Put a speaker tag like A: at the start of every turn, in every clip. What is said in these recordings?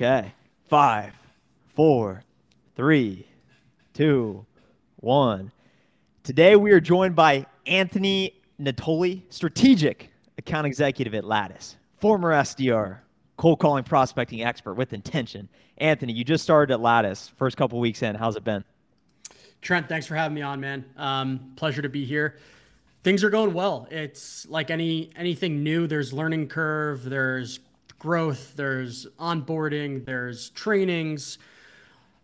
A: Okay. Five, four, three, two, one. Today we are joined by Anthony Natoli, strategic account executive at Lattice, former SDR, cold calling prospecting expert with intention. Anthony, you just started at Lattice, first couple weeks in. How's it been?
B: Trent, thanks for having me on, man. Um, pleasure to be here. Things are going well. It's like any anything new. There's learning curve. There's growth. There's onboarding. There's trainings.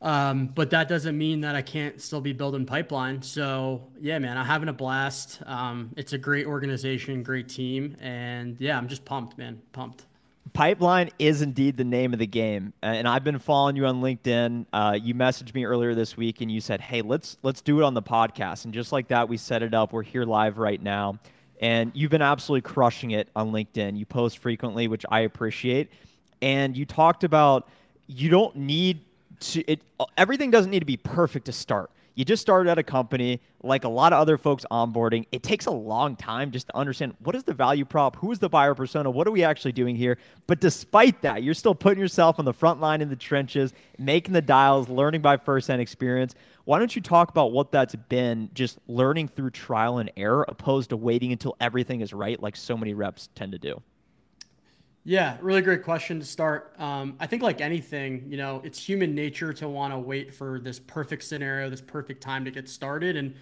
B: Um, but that doesn't mean that I can't still be building pipeline. So yeah, man, I'm having a blast. Um, it's a great organization, great team, and yeah, I'm just pumped, man, pumped.
A: Pipeline is indeed the name of the game, and I've been following you on LinkedIn. Uh, you messaged me earlier this week, and you said, "Hey, let's let's do it on the podcast." And just like that, we set it up. We're here live right now, and you've been absolutely crushing it on LinkedIn. You post frequently, which I appreciate, and you talked about you don't need to. It everything doesn't need to be perfect to start you just started at a company like a lot of other folks onboarding it takes a long time just to understand what is the value prop who is the buyer persona what are we actually doing here but despite that you're still putting yourself on the front line in the trenches making the dials learning by first-hand experience why don't you talk about what that's been just learning through trial and error opposed to waiting until everything is right like so many reps tend to do
B: yeah, really great question to start. Um, I think, like anything, you know, it's human nature to want to wait for this perfect scenario, this perfect time to get started. And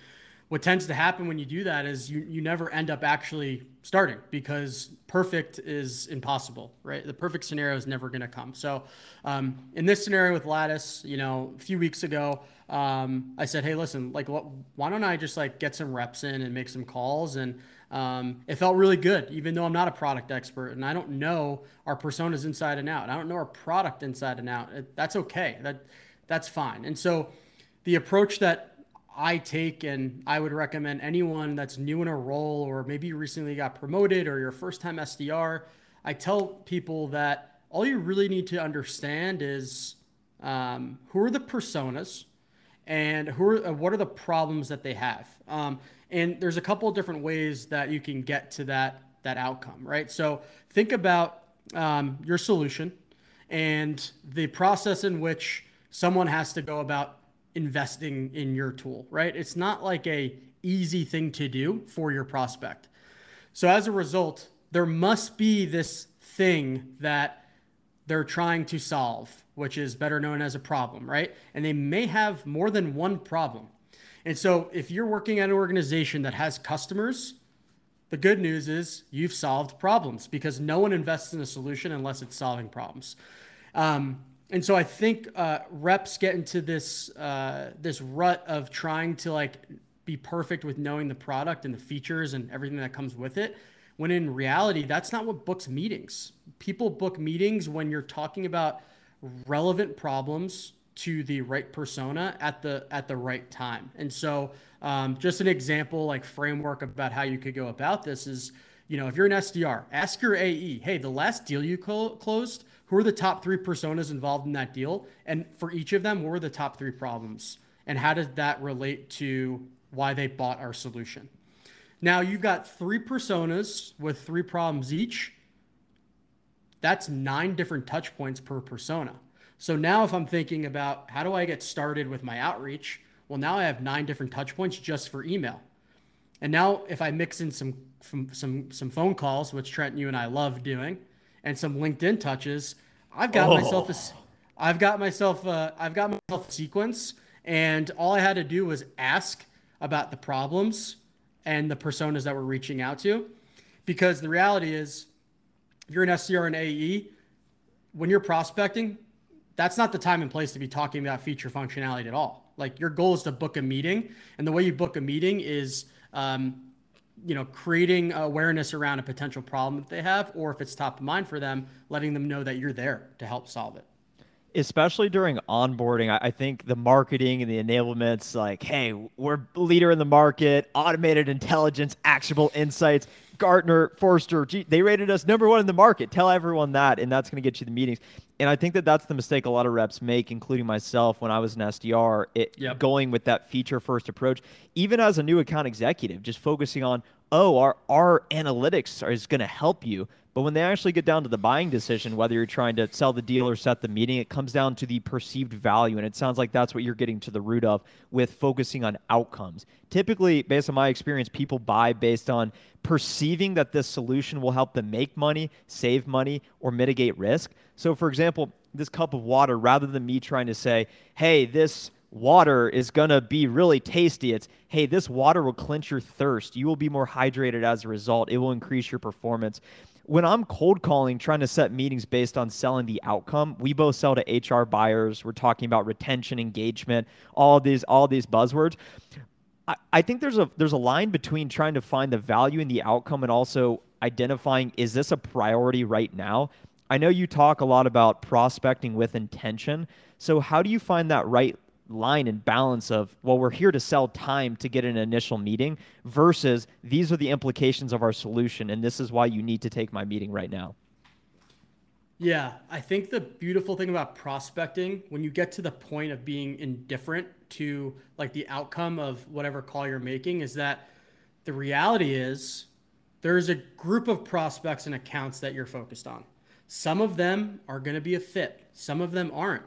B: what tends to happen when you do that is you, you never end up actually starting because perfect is impossible, right? The perfect scenario is never going to come. So, um, in this scenario with Lattice, you know, a few weeks ago, um, I said, hey, listen, like, what, why don't I just like get some reps in and make some calls and um, it felt really good, even though I'm not a product expert and I don't know our personas inside and out. I don't know our product inside and out. It, that's okay. That that's fine. And so, the approach that I take, and I would recommend anyone that's new in a role or maybe recently got promoted or your first time SDR, I tell people that all you really need to understand is um, who are the personas and who are, uh, what are the problems that they have. Um, and there's a couple of different ways that you can get to that that outcome, right? So think about um, your solution and the process in which someone has to go about investing in your tool, right? It's not like a easy thing to do for your prospect. So as a result, there must be this thing that they're trying to solve, which is better known as a problem, right? And they may have more than one problem. And so if you're working at an organization that has customers, the good news is you've solved problems because no one invests in a solution unless it's solving problems. Um, and so I think uh, reps get into this uh, this rut of trying to like be perfect with knowing the product and the features and everything that comes with it. When in reality, that's not what books meetings. People book meetings when you're talking about relevant problems to the right persona at the at the right time. And so, um, just an example, like framework about how you could go about this is, you know, if you're an SDR, ask your AE, hey, the last deal you clo- closed, who are the top three personas involved in that deal, and for each of them, what were the top three problems, and how did that relate to why they bought our solution? Now you've got three personas with three problems each. That's nine different touch points per persona. So now if I'm thinking about how do I get started with my outreach, well, now I have nine different touch points just for email. And now if I mix in some some some phone calls, which Trent, you and I love doing, and some LinkedIn touches, I've got oh. myself a I've got myself a, I've got myself a sequence, and all I had to do was ask about the problems and the personas that we're reaching out to, because the reality is, if you're an SDR and AE, when you're prospecting, that's not the time and place to be talking about feature functionality at all. Like your goal is to book a meeting, and the way you book a meeting is, um, you know, creating awareness around a potential problem that they have, or if it's top of mind for them, letting them know that you're there to help solve it.
A: Especially during onboarding, I think the marketing and the enablements, like, hey, we're leader in the market, automated intelligence, actionable insights. Gartner, Forrester, they rated us number one in the market. Tell everyone that, and that's going to get you the meetings. And I think that that's the mistake a lot of reps make, including myself when I was an SDR, it, yep. going with that feature first approach. Even as a new account executive, just focusing on oh, our, our analytics is going to help you. But when they actually get down to the buying decision, whether you're trying to sell the deal or set the meeting, it comes down to the perceived value. And it sounds like that's what you're getting to the root of with focusing on outcomes. Typically, based on my experience, people buy based on perceiving that this solution will help them make money, save money, or mitigate risk. So, for example, this cup of water, rather than me trying to say, hey, this water is going to be really tasty. It's, hey, this water will clench your thirst. You will be more hydrated as a result. It will increase your performance when I'm cold calling, trying to set meetings based on selling the outcome, we both sell to HR buyers. We're talking about retention, engagement, all these, all these buzzwords. I, I think there's a there's a line between trying to find the value in the outcome and also identifying is this a priority right now. I know you talk a lot about prospecting with intention. So how do you find that right line and balance of well we're here to sell time to get an initial meeting versus these are the implications of our solution and this is why you need to take my meeting right now.
B: Yeah i think the beautiful thing about prospecting when you get to the point of being indifferent to like the outcome of whatever call you're making is that the reality is there's a group of prospects and accounts that you're focused on. Some of them are going to be a fit. Some of them aren't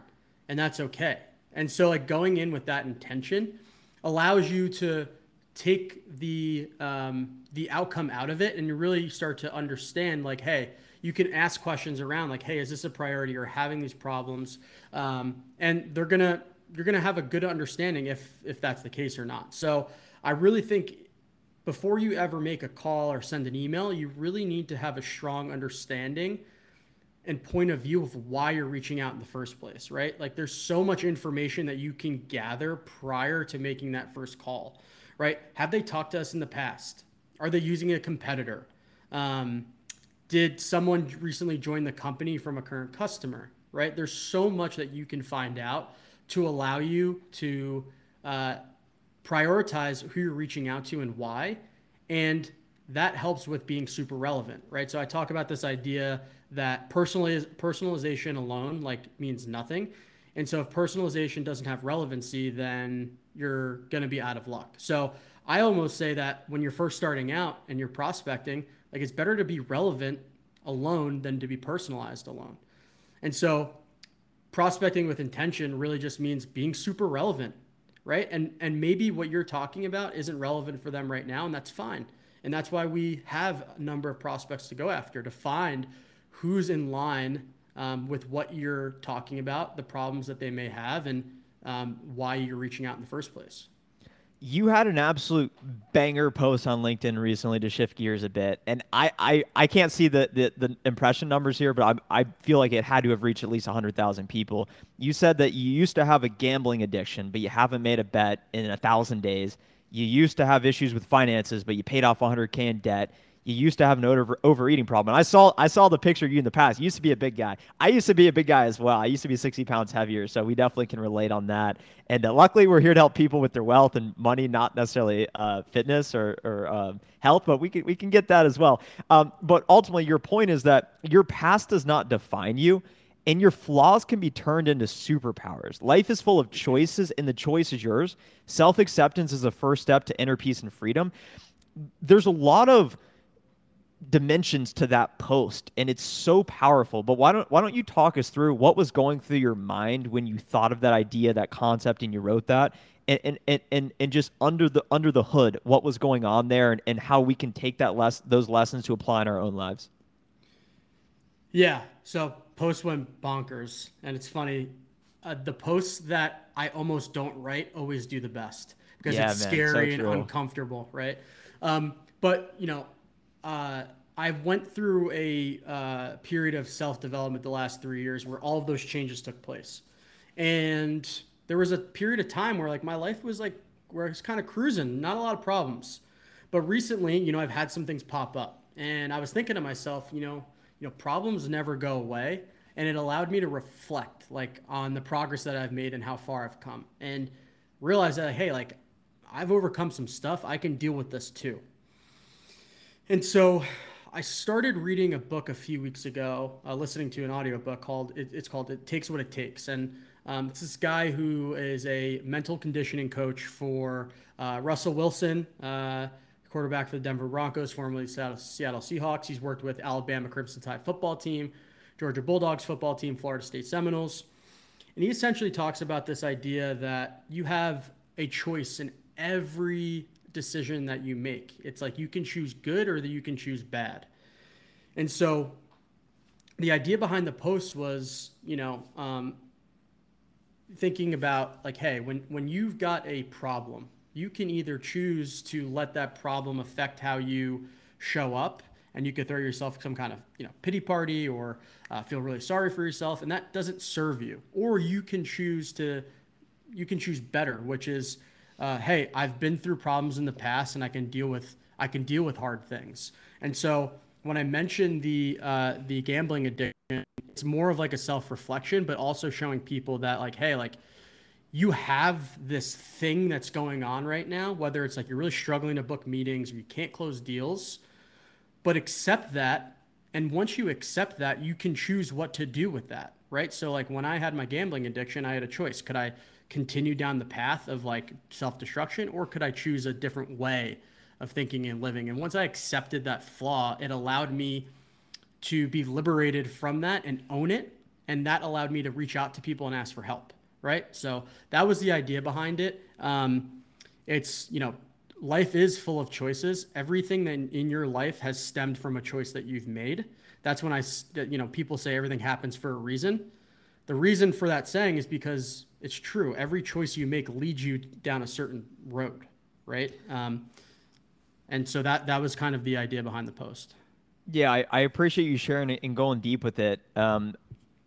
B: and that's okay and so like going in with that intention allows you to take the um, the outcome out of it and you really start to understand like hey you can ask questions around like hey is this a priority or having these problems? Um, and they're gonna you're gonna have a good understanding if if that's the case or not. So i really think before you ever make a call or send an email you really need to have a strong understanding and point of view of why you're reaching out in the first place, right? Like there's so much information that you can gather prior to making that first call, right? Have they talked to us in the past? Are they using a competitor? Um, did someone recently join the company from a current customer, right? There's so much that you can find out to allow you to uh, prioritize who you're reaching out to and why. And that helps with being super relevant, right? So I talk about this idea that personaliz- personalization alone like means nothing. And so if personalization doesn't have relevancy, then you're going to be out of luck. So I almost say that when you're first starting out and you're prospecting, like it's better to be relevant alone than to be personalized alone. And so prospecting with intention really just means being super relevant, right? And and maybe what you're talking about isn't relevant for them right now and that's fine. And that's why we have a number of prospects to go after to find who's in line um, with what you're talking about, the problems that they may have, and um, why you're reaching out in the first place.
A: You had an absolute banger post on LinkedIn recently to shift gears a bit, and I I, I can't see the, the, the impression numbers here, but I I feel like it had to have reached at least hundred thousand people. You said that you used to have a gambling addiction, but you haven't made a bet in a thousand days. You used to have issues with finances, but you paid off 100k in debt you used to have an over, overeating problem. And I saw I saw the picture of you in the past. You used to be a big guy. I used to be a big guy as well. I used to be 60 pounds heavier, so we definitely can relate on that. And uh, luckily, we're here to help people with their wealth and money, not necessarily uh, fitness or, or uh, health, but we can we can get that as well. Um, but ultimately, your point is that your past does not define you. And your flaws can be turned into superpowers. Life is full of choices, and the choice is yours. Self acceptance is the first step to inner peace and freedom. There's a lot of dimensions to that post and it's so powerful but why don't why don't you talk us through what was going through your mind when you thought of that idea that concept and you wrote that and and and, and just under the under the hood what was going on there and, and how we can take that less those lessons to apply in our own lives
B: yeah so post went bonkers and it's funny uh, the posts that i almost don't write always do the best because yeah, it's man, scary so and uncomfortable right um, but you know uh, I went through a uh, period of self development the last three years where all of those changes took place. And there was a period of time where like my life was like where it's kind of cruising, not a lot of problems. But recently, you know, I've had some things pop up, and I was thinking to myself, you know, know, problems never go away, and it allowed me to reflect like on the progress that I've made and how far I've come, and realize that hey, like I've overcome some stuff, I can deal with this too. And so I started reading a book a few weeks ago, uh, listening to an audiobook called, it, it's called It Takes What It Takes. And um, it's this guy who is a mental conditioning coach for uh, Russell Wilson, uh, quarterback for the Denver Broncos, formerly Seattle, Seahawks. He's worked with Alabama Crimson Tide football team, Georgia Bulldogs football team, Florida State Seminoles. And he essentially talks about this idea that you have a choice in every decision that you make. It's like you can choose good or that you can choose bad. And so the idea behind the post was, you know, um, thinking about like, hey, when when you've got a problem, you can either choose to let that problem affect how you show up, and you could throw yourself some kind of you know pity party or uh, feel really sorry for yourself, and that doesn't serve you. Or you can choose to, you can choose better, which is, uh, hey, I've been through problems in the past, and I can deal with I can deal with hard things. And so when I mentioned the uh, the gambling addiction, it's more of like a self reflection, but also showing people that like, hey, like you have this thing that's going on right now, whether it's like you're really struggling to book meetings or you can't close deals, but accept that. And once you accept that, you can choose what to do with that, right? So like when I had my gambling addiction, I had a choice. Could I continue down the path of like self destruction, or could I choose a different way? of thinking and living. And once I accepted that flaw, it allowed me to be liberated from that and own it. And that allowed me to reach out to people and ask for help. Right. So that was the idea behind it. Um, it's, you know, life is full of choices. Everything in your life has stemmed from a choice that you've made. That's when I, you know, people say everything happens for a reason. The reason for that saying is because it's true. Every choice you make leads you down a certain road, right? Um, and so that that was kind of the idea behind the post.
A: Yeah, I, I appreciate you sharing it and going deep with it. Um,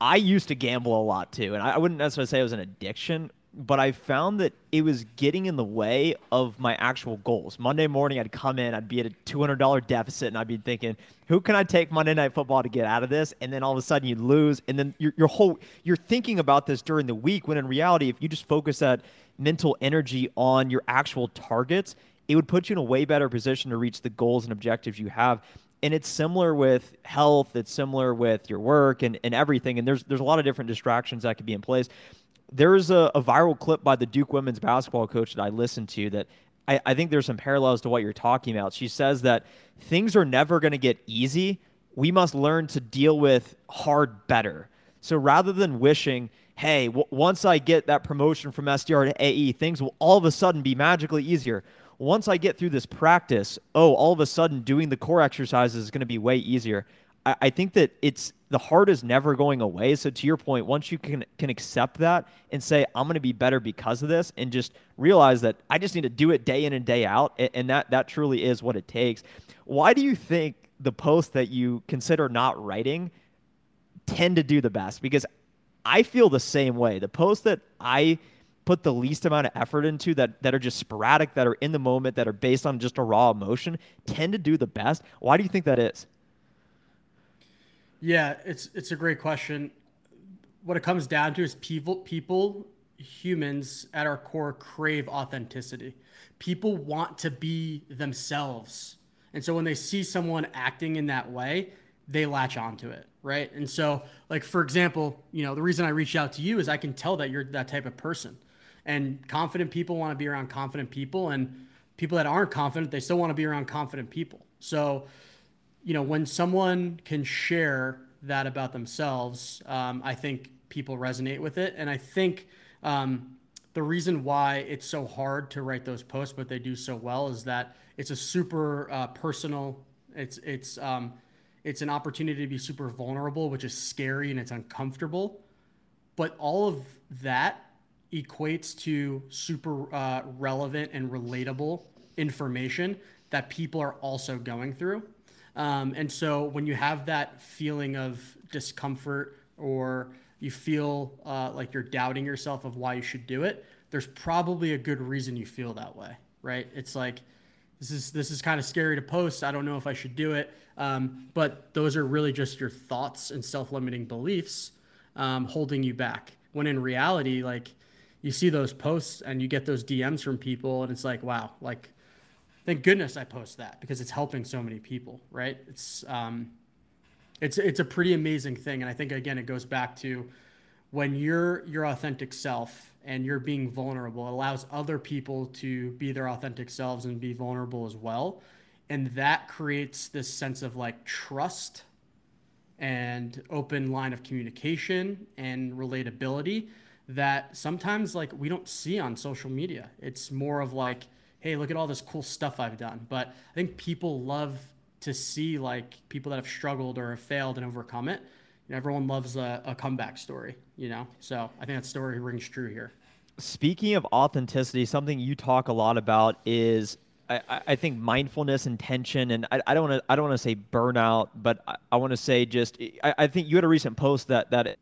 A: I used to gamble a lot too, and I wouldn't necessarily say it was an addiction, but I found that it was getting in the way of my actual goals. Monday morning, I'd come in, I'd be at a $200 deficit, and I'd be thinking, who can I take Monday Night Football to get out of this? And then all of a sudden, you lose, and then your, your whole you're thinking about this during the week. When in reality, if you just focus that mental energy on your actual targets, it would put you in a way better position to reach the goals and objectives you have. And it's similar with health, it's similar with your work and, and everything. And there's there's a lot of different distractions that could be in place. There's a, a viral clip by the Duke women's basketball coach that I listened to that I, I think there's some parallels to what you're talking about. She says that things are never going to get easy. We must learn to deal with hard better. So rather than wishing, hey, w- once I get that promotion from SDR to AE, things will all of a sudden be magically easier once I get through this practice, oh, all of a sudden doing the core exercises is going to be way easier. I, I think that it's the heart is never going away. So to your point, once you can can accept that and say, I'm going to be better because of this, and just realize that I just need to do it day in and day out, and, and that that truly is what it takes. Why do you think the posts that you consider not writing tend to do the best? Because I feel the same way. The posts that I put the least amount of effort into that that are just sporadic, that are in the moment, that are based on just a raw emotion, tend to do the best. Why do you think that is?
B: Yeah, it's it's a great question. What it comes down to is people people humans at our core crave authenticity. People want to be themselves. And so when they see someone acting in that way, they latch onto it, right? And so like for example, you know, the reason I reached out to you is I can tell that you're that type of person and confident people want to be around confident people and people that aren't confident they still want to be around confident people. So you know when someone can share that about themselves um, i think people resonate with it. And i think um, the reason why it's so hard to write those posts but they do so well is that it's a super uh, personal it's it's um, it's an opportunity to be super vulnerable which is scary and it's uncomfortable. But all of that equates to super uh, relevant and relatable information that people are also going through. Um, and so when you have that feeling of discomfort or you feel uh, like you're doubting yourself of why you should do it, there's probably a good reason you feel that way, right? It's like this is this is kind of scary to post. I don't know if I should do it, um, but those are really just your thoughts and self-limiting beliefs um, holding you back. When in reality, like you see those posts and you get those DMs from people, and it's like, wow, like, thank goodness I post that because it's helping so many people, right? It's um, it's it's a pretty amazing thing, and I think again it goes back to when you're your authentic self and you're being vulnerable, it allows other people to be their authentic selves and be vulnerable as well. and that creates this sense of like trust and open line of communication and relatability that sometimes like we don't see on social media. It's more of like, hey, look at all this cool stuff I've done. But I think people love to see like people that have struggled or have failed and overcome it. And everyone loves a, a comeback story, you know? So I think that story rings true here.
A: Speaking of authenticity, something you talk a lot about is I, I think mindfulness, intention, and I, I don't want to I don't want to say burnout, but I, I want to say just I, I think you had a recent post that that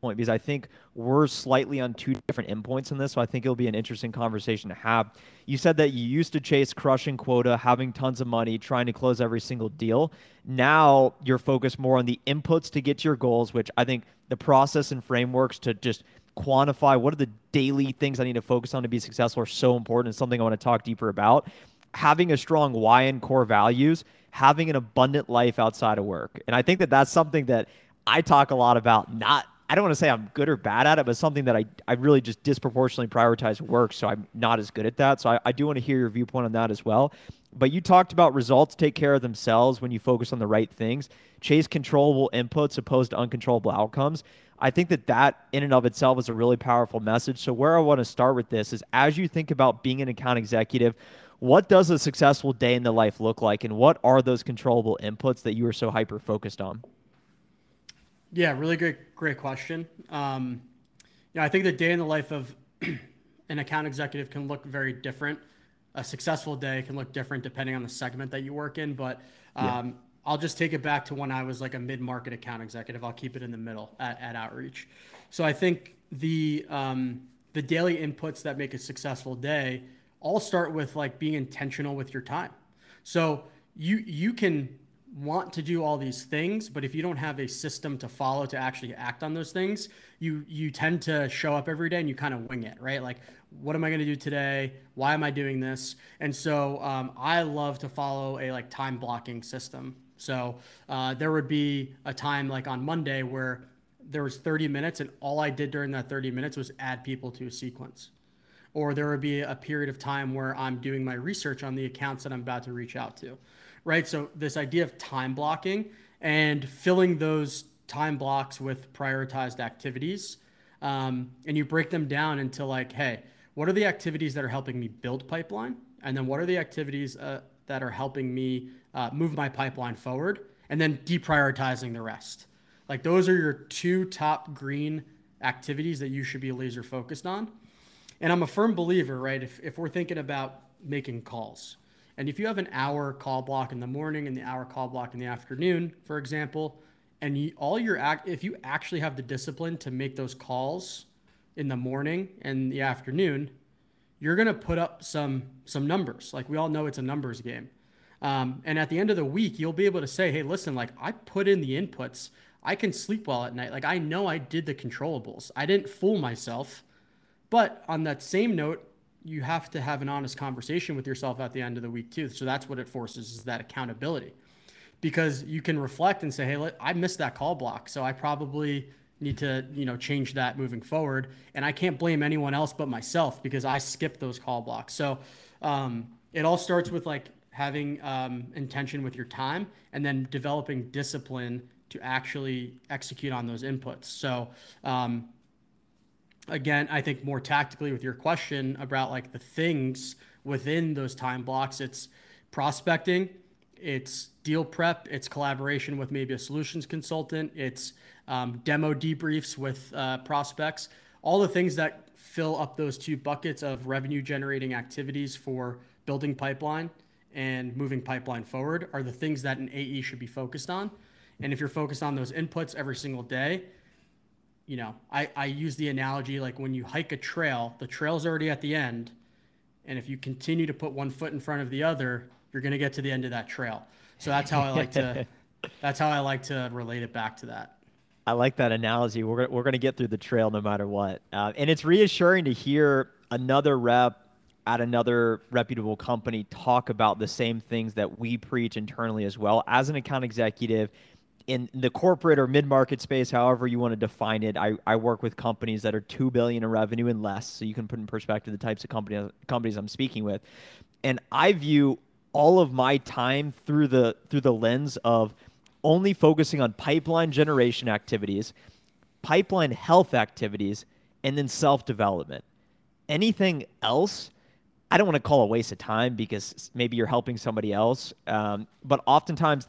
A: point because I think we're slightly on two different endpoints in this. So I think it'll be an interesting conversation to have. You said that you used to chase crushing quota, having tons of money, trying to close every single deal. Now you're focused more on the inputs to get to your goals, which I think the process and frameworks to just quantify what are the daily things I need to focus on to be successful are so important. It's something I want to talk deeper about. Having a strong why and core values, having an abundant life outside of work. And I think that that's something that I talk a lot about, not I don't want to say I'm good or bad at it, but something that I, I really just disproportionately prioritize work. So I'm not as good at that. So I, I do want to hear your viewpoint on that as well. But you talked about results take care of themselves when you focus on the right things, chase controllable inputs opposed to uncontrollable outcomes. I think that that in and of itself is a really powerful message. So where I want to start with this is as you think about being an account executive, what does a successful day in the life look like and what are those controllable inputs that you are so hyper focused on?
B: Yeah, really great, great question. Um, yeah, I think the day in the life of an account executive can look very different. A successful day can look different depending on the segment that you work in. But um, yeah. I'll just take it back to when I was like a mid-market account executive. I'll keep it in the middle at, at Outreach. So I think the um, the daily inputs that make a successful day all start with like being intentional with your time. So you you can want to do all these things but if you don't have a system to follow to actually act on those things you you tend to show up every day and you kind of wing it right? Like what am i going to do today? Why am i doing this? And so um, i love to follow a like time blocking system. So uh, there would be a time like on monday where there was 30 minutes and all i did during that 30 minutes was add people to a sequence. Or there would be a period of time where i'm doing my research on the accounts that i'm about to reach out to right? So this idea of time blocking and filling those time blocks with prioritized activities. Um, and you break them down into like, hey, what are the activities that are helping me build pipeline? And then what are the activities uh, that are helping me uh, move my pipeline forward? And then deprioritizing the rest. Like those are your two top green activities that you should be laser focused on. And I'm a firm believer, right? If, if we're thinking about making calls, and if you have an hour call block in the morning and the hour call block in the afternoon, for example, and you, all your act, if you actually have the discipline to make those calls in the morning and the afternoon, you're going to put up some some numbers. Like we all know it's a numbers game. Um, and at the end of the week, you'll be able to say, hey, listen, like I put in the inputs. I can sleep well at night. Like I know I did the controllables. I didn't fool myself. But on that same note, you have to have an honest conversation with yourself at the end of the week too. So that's what it forces is that accountability, because you can reflect and say, "Hey, I missed that call block, so I probably need to, you know, change that moving forward." And I can't blame anyone else but myself because I skipped those call blocks. So um, it all starts with like having um, intention with your time and then developing discipline to actually execute on those inputs. So um, again, I think more tactically with your question about like the things within those time blocks, it's prospecting, it's deal prep, it's collaboration with maybe a solutions consultant, it's um, demo debriefs with uh, prospects, all the things that fill up those two buckets of revenue generating activities for building pipeline and moving pipeline forward are the things that an AE should be focused on. And if you're focused on those inputs every single day, you know, I, I use the analogy like when you hike a trail, the trail's already at the end. And if you continue to put one foot in front of the other, you're going to get to the end of that trail. So that's how I like to, that's how I like to relate it back to that.
A: I like that analogy. We're, we're going to get through the trail no matter what. Uh, and it's reassuring to hear another rep at another reputable company talk about the same things that we preach internally as well. As an account executive, in the corporate or mid-market space, however you want to define it, I, I work with companies that are two billion in revenue and less, so you can put in perspective the types of company, companies I'm speaking with, and I view all of my time through the through the lens of only focusing on pipeline generation activities, pipeline health activities, and then self-development. Anything else, I don't want to call a waste of time because maybe you're helping somebody else. Um, but oftentimes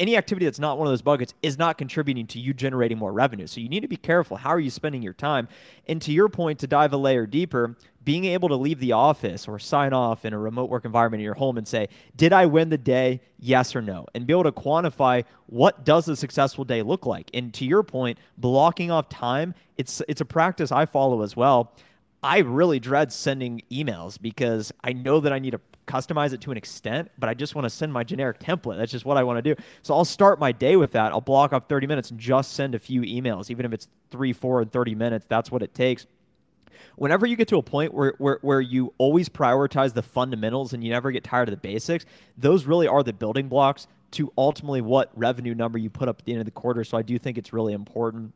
A: any activity that's not one of those buckets is not contributing to you generating more revenue. So you need to be careful. How are you spending your time? And to your point, to dive a layer deeper, being able to leave the office or sign off in a remote work environment in your home and say, did I win the day? Yes or no? And be able to quantify what does a successful day look like. And to your point, blocking off time, it's it's a practice I follow as well. I really dread sending emails because I know that I need to customize it to an extent, but I just want to send my generic template. That's just what I want to do. So I'll start my day with that. I'll block off 30 minutes and just send a few emails, even if it's three, four, and 30 minutes. That's what it takes. Whenever you get to a point where, where, where you always prioritize the fundamentals and you never get tired of the basics, those really are the building blocks to ultimately what revenue number you put up at the end of the quarter. So I do think it's really important.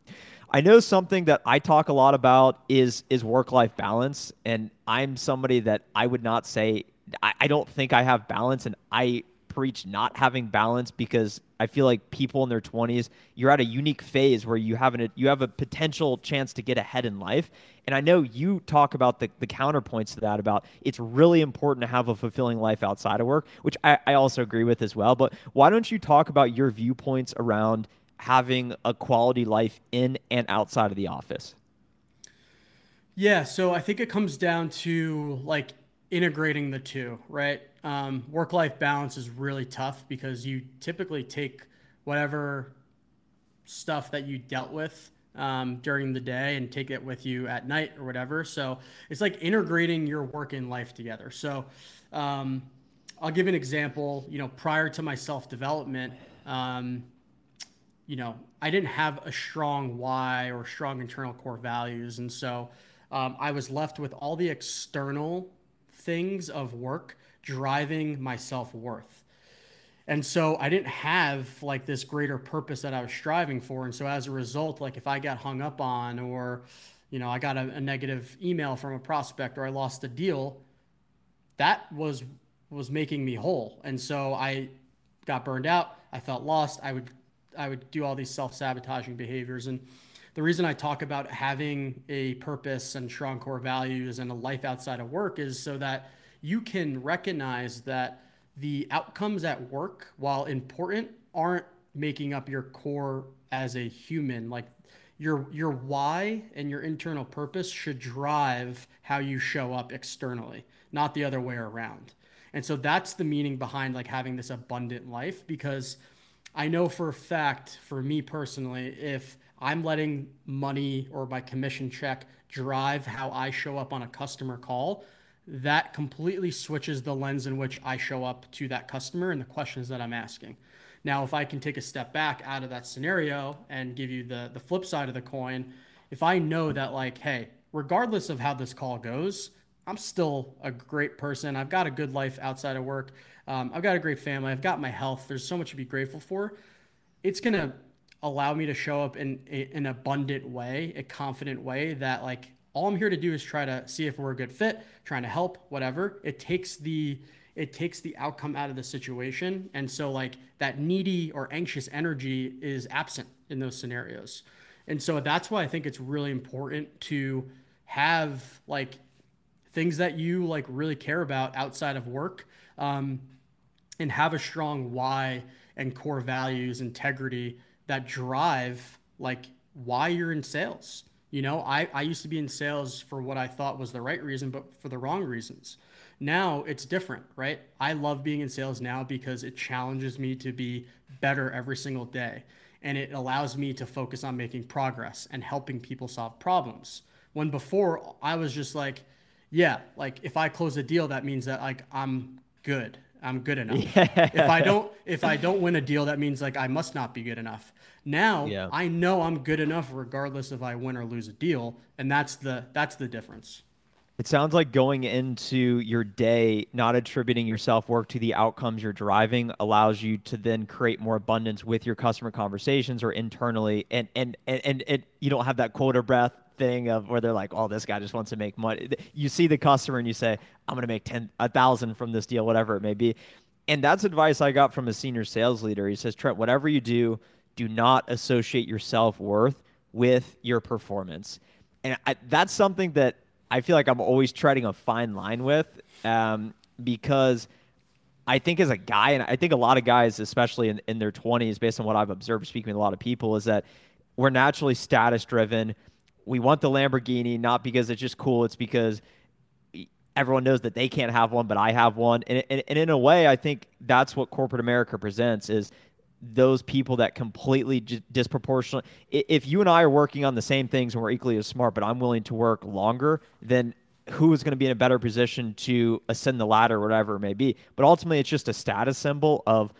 A: I know something that I talk a lot about is is work life balance, and I'm somebody that I would not say I, I don't think I have balance, and I preach not having balance because I feel like people in their 20s, you're at a unique phase where you have an, you have a potential chance to get ahead in life. And I know you talk about the, the counterpoints to that about it's really important to have a fulfilling life outside of work, which I, I also agree with as well. But why don't you talk about your viewpoints around having a quality life in and outside of the office?
B: Yeah, so I think it comes down to like integrating the two, right? Um, Work life balance is really tough because you typically take whatever stuff that you dealt with um, during the day and take it with you at night or whatever. So it's like integrating your work and life together. So um, I'll give an example. You know, prior to my self development, um, you know, I didn't have a strong why or strong internal core values. And so um, I was left with all the external things of work driving my self worth. And so I didn't have like this greater purpose that I was striving for. And so as a result, like if I got hung up on or, you know, I got a, a negative email from a prospect or I lost a deal, that was was making me whole. And so I got burned out. I felt lost. I would I would do all these self-sabotaging behaviors. And the reason I talk about having a purpose and strong core values and a life outside of work is so that you can recognize that the outcomes at work, while important, aren't making up your core as a human. Like your your why and your internal purpose should drive how you show up externally, not the other way around. And so that's the meaning behind like having this abundant life because I know for a fact, for me personally, if I'm letting money or my commission check drive how I show up on a customer call, that completely switches the lens in which I show up to that customer and the questions that I'm asking. Now, if I can take a step back out of that scenario and give you the, the flip side of the coin, if I know that, like, hey, regardless of how this call goes, I'm still a great person. I've got a good life outside of work. Um, I've got a great family. I've got my health. There's so much to be grateful for. It's to allow me to show up in a, an abundant way, a confident way that, like, all I'm here to do is try to see if we're a good fit, trying to help, whatever. It takes the it takes the outcome out of the situation. And so like that needy or anxious energy is absent in those scenarios. And so that's why I think it's really important to have like things that you like really care about outside of work um, and have a strong why and core values, integrity that drive like why you're in sales. You know, I, I used to be in sales for what I thought was the right reason, but for the wrong reasons. Now it's different, right? I love being in sales now because it challenges me to be better every single day. And it allows me to focus on making progress and helping people solve problems. When before I was just like, yeah, like if I close a deal, that means that like I'm good. I'm good enough. Yeah. If I don't if I don't win a deal, that means like I must not be good enough. Now yeah. I know I'm good enough regardless if I win or lose a deal, and that's the that's the difference.
A: It sounds like going into your day, not attributing your self work to the outcomes you're driving, allows you to then create more abundance with your customer conversations or internally, and and and, and it, you don't have that quota breath thing of where they're like, "Oh, this guy just wants to make money." You see the customer and you say, "I'm going to make ten a thousand from this deal, whatever it may be." And that's advice I got from a senior sales leader. He says, Trent, whatever you do, do not associate your self worth with your performance. And I, that's something that I feel like I'm always treading a fine line with um, because I think as a guy, and I think a lot of guys, especially in, in their 20s, based on what I've observed speaking with a lot of people, is that we're naturally status driven. We want the Lamborghini, not because it's just cool, it's because everyone knows that they can't have one, but I have one. And, and, and in a way, I think that's what corporate America presents is those people that completely disproportionate. If you and I are working on the same things and we're equally as smart, but I'm willing to work longer, then who is going to be in a better position to ascend the ladder, whatever it may be. But ultimately, it's just a status symbol of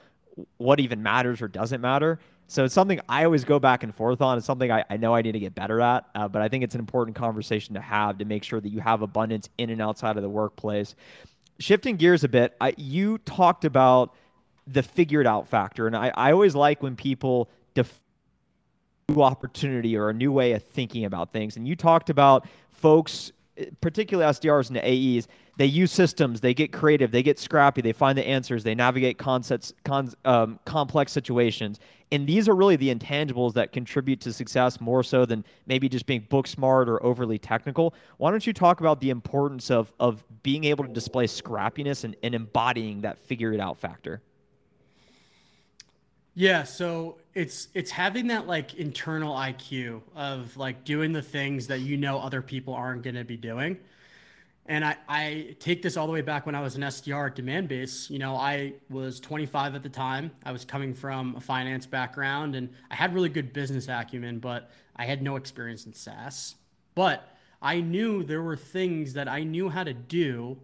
A: what even matters or doesn't matter. So it's something I always go back and forth on. It's something I, I know I need to get better at, uh, but I think it's an important conversation to have to make sure that you have abundance in and outside of the workplace. Shifting gears a bit, I, you talked about the figured out factor, and I, I always like when people define new opportunity or a new way of thinking about things. And you talked about folks particularly SDRs and AEs, they use systems, they get creative, they get scrappy, they find the answers, they navigate concepts, con, um, complex situations. And these are really the intangibles that contribute to success more so than maybe just being book smart or overly technical. Why don't you talk about the importance of, of being able to display scrappiness and, and embodying that figure it out factor?
B: Yeah, so it's it's having that like internal IQ of like doing the things that you know other people aren't going to be doing. And I, I take this all the way back when I was an SDR at Demandbase. You know, I was 25 at the time. I was coming from a finance background and I had really good business acumen, but I had no experience in SaaS. But I knew there were things that I knew how to do.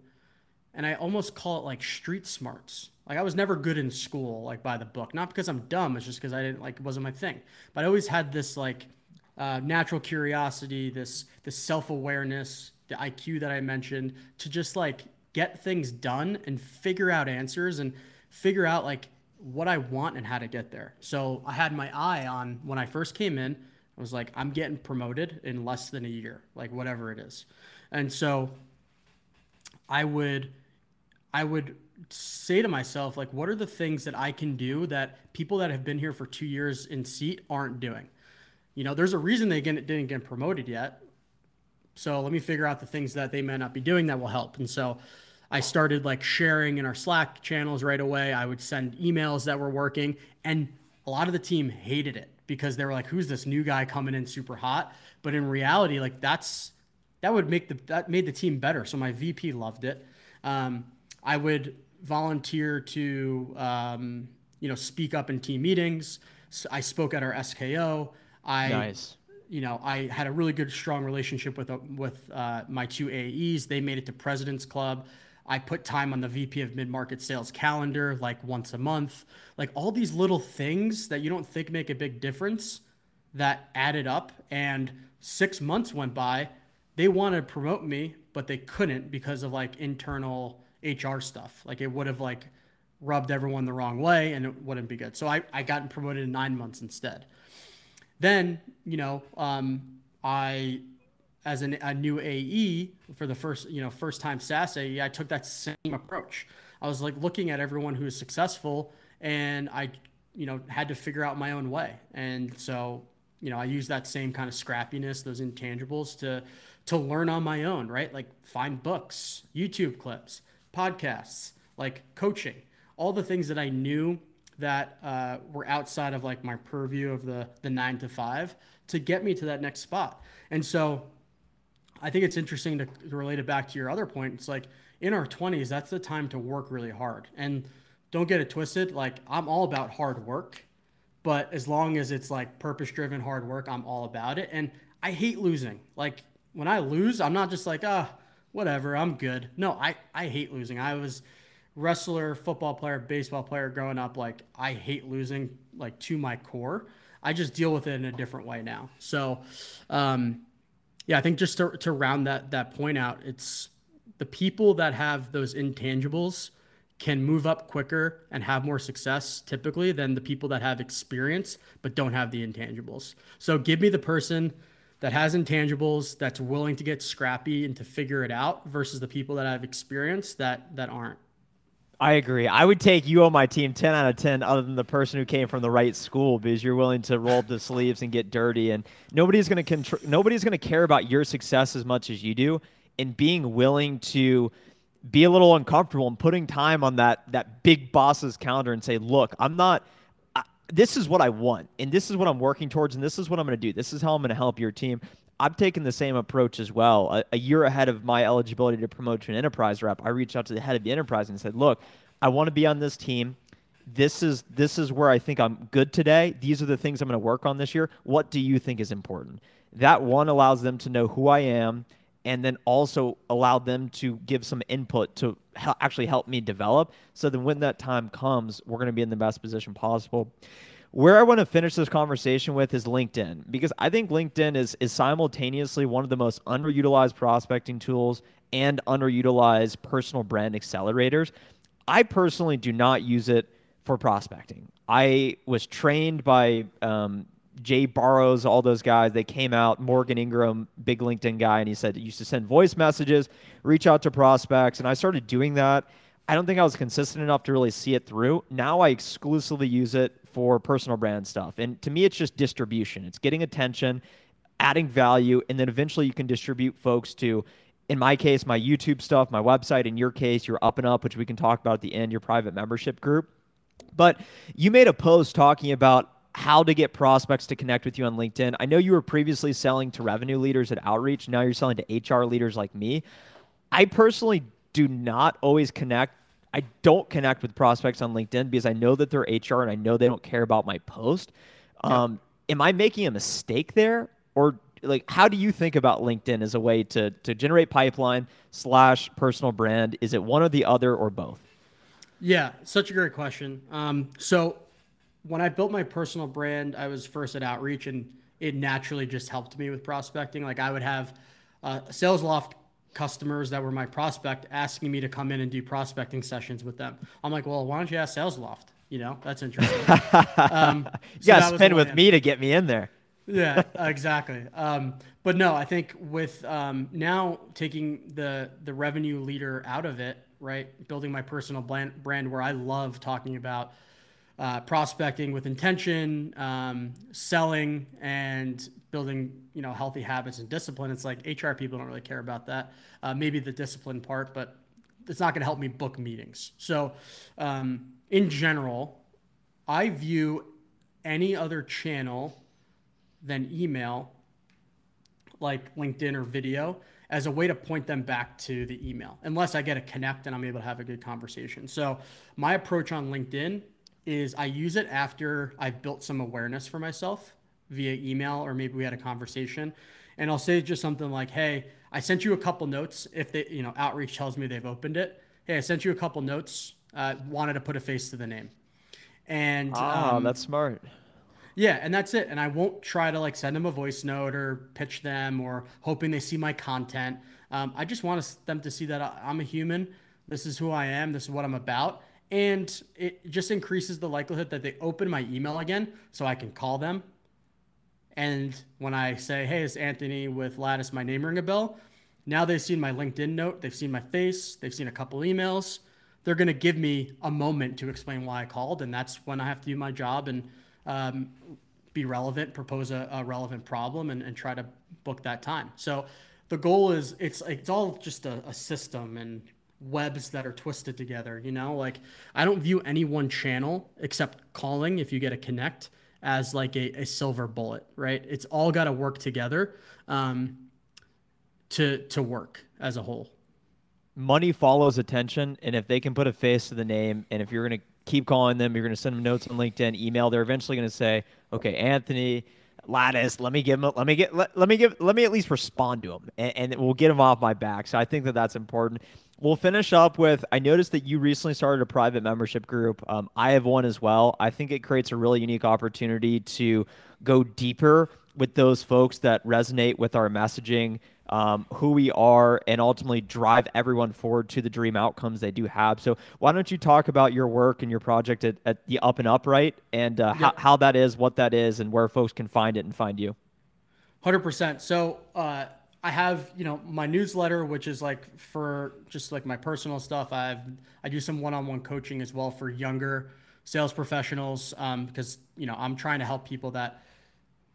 B: And I almost call it like street smarts. Like I was never good in school, like by the book. Not because I'm dumb, it's just because I didn't like it wasn't my thing. But I always had this like uh, natural curiosity, this this self awareness, the IQ that I mentioned, to just like get things done and figure out answers and figure out like what I want and how to get there. So I had my eye on when I first came in. I was like, I'm getting promoted in less than a year, like whatever it is. And so I would I would say to myself, like, what are the things that I can do that people that have been here for two years in seat aren't doing? You know, there's a reason they didn't get promoted yet. So let me figure out the things that they may not be doing that will help. And so I started like sharing in our Slack channels right away. I would send emails that were working, and a lot of the team hated it because they were like, "Who's this new guy coming in super hot?" But in reality, like that's that would make the that made the team better. So my VP loved it. Um, I would volunteer to um, you know speak up in team meetings. So I spoke at our SKO. I nice. You know, I had a really good, strong relationship with uh, with uh, my two AEs. They made it to President's Club. I put time on the VP of mid market sales calendar like once a month. Like all these little things that you don't think make a big difference that added up. And six months went by. They wanted to promote me, but they couldn't because of like internal HR stuff. Like it would have like rubbed everyone the wrong way and it wouldn't be good. So I, I got promoted in nine months instead. Then, you know, um, I, as an, a new AE for the first, you know, first time SaaS AE, I took that same approach. I was like looking at everyone who is successful and I, you know, had to figure out my own way. And so, you know, I use that same kind of scrappiness, those intangibles to, to learn on my own, right? Like find books, YouTube clips, podcasts, like coaching, all the things that I knew that uh, were outside of like my purview of the the nine to five to get me to that next spot. And so I think it's interesting to, to relate it back to your other point. It's like in our 20s, that's the time to work really hard. And don't get it twisted. Like I'm all about hard work, but as long as it's like purpose driven hard work, I'm all about it. And I hate losing. Like when I lose, I'm not just like, ah, whatever, I'm good. No, I, I hate losing. I was wrestler, football player, baseball player growing up. Like I hate losing like to my core. I just deal with it in a different way now. So, um, yeah, I think just to, to round that that point out, it's the people that have those intangibles can move up quicker and have more success typically than the people that have experience but don't have the intangibles. So give me the person that has intangibles, that's willing to get scrappy and to figure it out versus the people that have experience that that aren't.
A: I agree. I would take you on my team 10 out of 10 other than the person who came from the right school because you're willing to roll up the sleeves and get dirty and nobody's going to nobody's going to care about your success as much as you do and being willing to be a little uncomfortable and putting time on that that big boss's calendar and say, "Look, I'm not I, this is what I want and this is what I'm working towards and this is what I'm going to do. This is how I'm going to help your team." I'm taking the same approach as well. A, a, year ahead of my eligibility to promote to an enterprise rep, I reached out to the head of the enterprise and said, "Look, I want to be on this team. This is this is where I think I'm good today. These are the things I'm going to work on this year. What do you think is important?" That one allows them to know who I am and then also allowed them to give some input to actually help me develop. So then when that time comes, we're going to be in the best position possible. Where I want to finish this conversation with is LinkedIn because I think LinkedIn is is simultaneously one of the most underutilized prospecting tools and underutilized personal brand accelerators. I personally do not use it for prospecting. I was trained by um, Jay Barrows, all those guys. They came out. Morgan Ingram, big LinkedIn guy, and he said used to send voice messages, reach out to prospects, and I started doing that. I don't think I was consistent enough to really see it through. Now I exclusively use it for personal brand stuff. And to me, it's just distribution. It's getting attention, adding value, and then eventually you can distribute folks to, in my case, my YouTube stuff, my website. In your case, your Up and Up, which we can talk about at the end, your private membership group. But you made a post talking about how to get prospects to connect with you on LinkedIn. I know you were previously selling to revenue leaders at Outreach. Now you're selling to HR leaders like me. I personally do not always connect I don't connect with prospects on LinkedIn because I know that they're HR and I know they don't care about my post. Yeah. Um, am I making a mistake there, or like how do you think about LinkedIn as a way to to generate pipeline slash personal brand? Is it one or the other or both?
B: Yeah, such a great question. Um, so when I built my personal brand, I was first at Outreach, and it naturally just helped me with prospecting. Like I would have a SalesLoft customers that were my prospect asking me to come in and do prospecting sessions with them. I'm like, well, why don't you ask SalesLoft? You know, that's interesting.
A: um, so you got to spend with me to get me in there.
B: yeah, exactly. Um, but no, I think with um, now taking the the revenue leader out of it, right, building my personal brand, brand where I love talking about uh, prospecting with intention, um, selling, and building you know healthy habits and discipline. It's like HR people don't really care about that. Uh, maybe the discipline part, but it's not going to help me book meetings. So, um, in general, I view any other channel than email, like LinkedIn or video, as a way to point them back to the email, unless I get a connect and I'm able to have a good conversation. So, my approach on LinkedIn is I use it after I've built some awareness for myself via email or maybe we had a conversation and I'll say just something like, "Hey, I sent you a couple notes if they, you know, outreach tells me they've opened it. Hey, I sent you a couple notes. Uh, wanted to put a face to the name." And
A: ah, um, that's smart.
B: Yeah, and that's it. And I won't try to like send them a voice note or pitch them or hoping they see my content. Um, I just want them to see that I'm a human. This is who I am. This is what I'm about and it just increases the likelihood that they open my email again so I can call them. And when I say, hey, it's Anthony with Lattice, my name ring a bell. Now they've seen my LinkedIn note, they've seen my face, they've seen a couple emails. They're going to give me a moment to explain why I called. And that's when I have to do my job and um, be relevant, propose a, a relevant problem, and, and, try to book that time. So the goal is it's, it's all just a, a system and webs that are twisted together you know like i don't view any one channel except calling if you get a connect as like a, a silver bullet right it's all got to work together um, to to work as a whole
A: money follows attention and if they can put a face to the name and if you're going to keep calling them you're going to send them notes on linkedin email they're eventually going to say okay anthony Lattice, let me give. Let me get. Let, let me give. Let me at least respond to him, and, and we'll get him off my back. So I think that that's important. We'll finish up with I noticed that you recently started a private membership group. Um, I have one as well. I think it creates a really unique opportunity to go deeper with those folks that resonate with our messaging, um, who we are, and ultimately drive everyone forward to the dream outcomes they do have. So, why don't you talk about your work and your project at, at the Up and Upright and uh, yep. how, how that is, what that is, and where folks can find it and find you?
B: 100%. So, uh, I have, you know, my newsletter, which is like for just like my personal stuff. I've I do some one-on-one coaching as well for younger sales professionals um, because you know I'm trying to help people that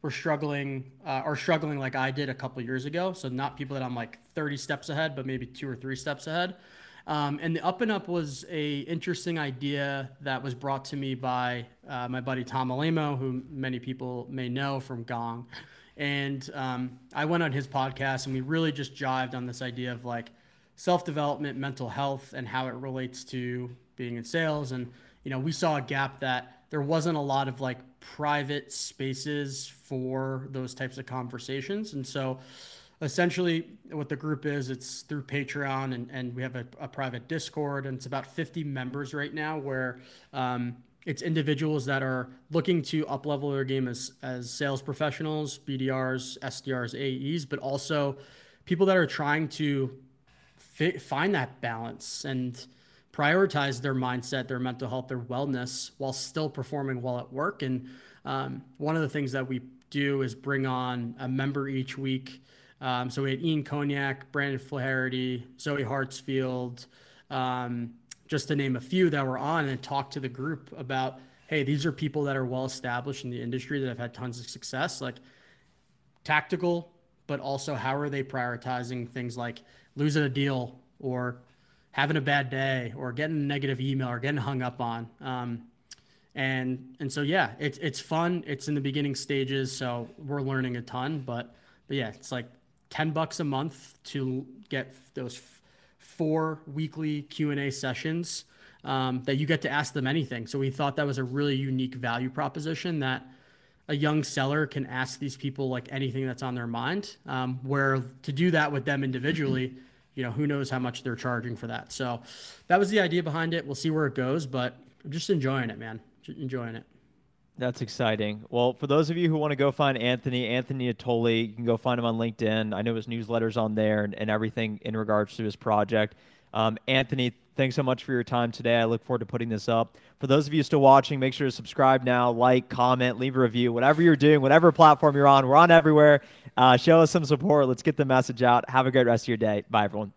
B: were struggling uh, struggling like I did a couple years ago. So not people that I'm like 30 steps ahead, but maybe two or three steps ahead. Um, and the up and up was a interesting idea that was brought to me by uh, my buddy Tom Alaimo, who many people may know from Gong. And um, I went on his podcast and we really just jived on this idea of like self development, mental health, and how it relates to being in sales. And, you know, we saw a gap that there wasn't a lot of like private spaces for those types of conversations. And so, essentially what the group is it's through patreon and, and we have a, a private discord and it's about 50 members right now where um, it's individuals that are looking to up level their game as as sales professionals, BDRs, SDRs, AEs, but also people that are trying to fi- find that balance and prioritize their mindset, their mental health, their wellness while still performing well at work. And um, one of the things that we do is bring on a member each week. Um, so we had Ian Koniak, Brandon Fluharty, Zoe Hartsfield, um, just to name a few that were on and talk to the group about hey these are people that are well established in the industry that have had tons of success. Like tactical but also how are they prioritizing things like losing a deal or having a bad day or getting a negative email or getting hung up on um, and and so yeah it's it's fun. It's in the beginning stages so we're learning a ton but but yeah it's like 10 bucks a month to get those four weekly Q&A sessions um, that you get to ask them anything. So we thought that was a really unique value proposition that a young seller can ask these people like anything that's on their mind. Um, where to do that with them individually, you know, who knows how much they're charging for that. So that was the idea behind it. We'll see where it goes, but I'm just enjoying it, man. Just enjoying it.
A: That's exciting. Well, for those of you who want to go find Anthony, Anthony Natoli, you can go find him on LinkedIn. I know his newsletter's on there and, and everything in regards to his project. Um, Anthony, thanks so much for your time today. I look forward to putting this up. For those of you still watching, make sure to subscribe now, like, comment, leave a review, whatever you're doing, whatever platform you're on. We're on everywhere. Uh, show us some support. Let's get the message out. Have a great rest of your day. Bye, everyone.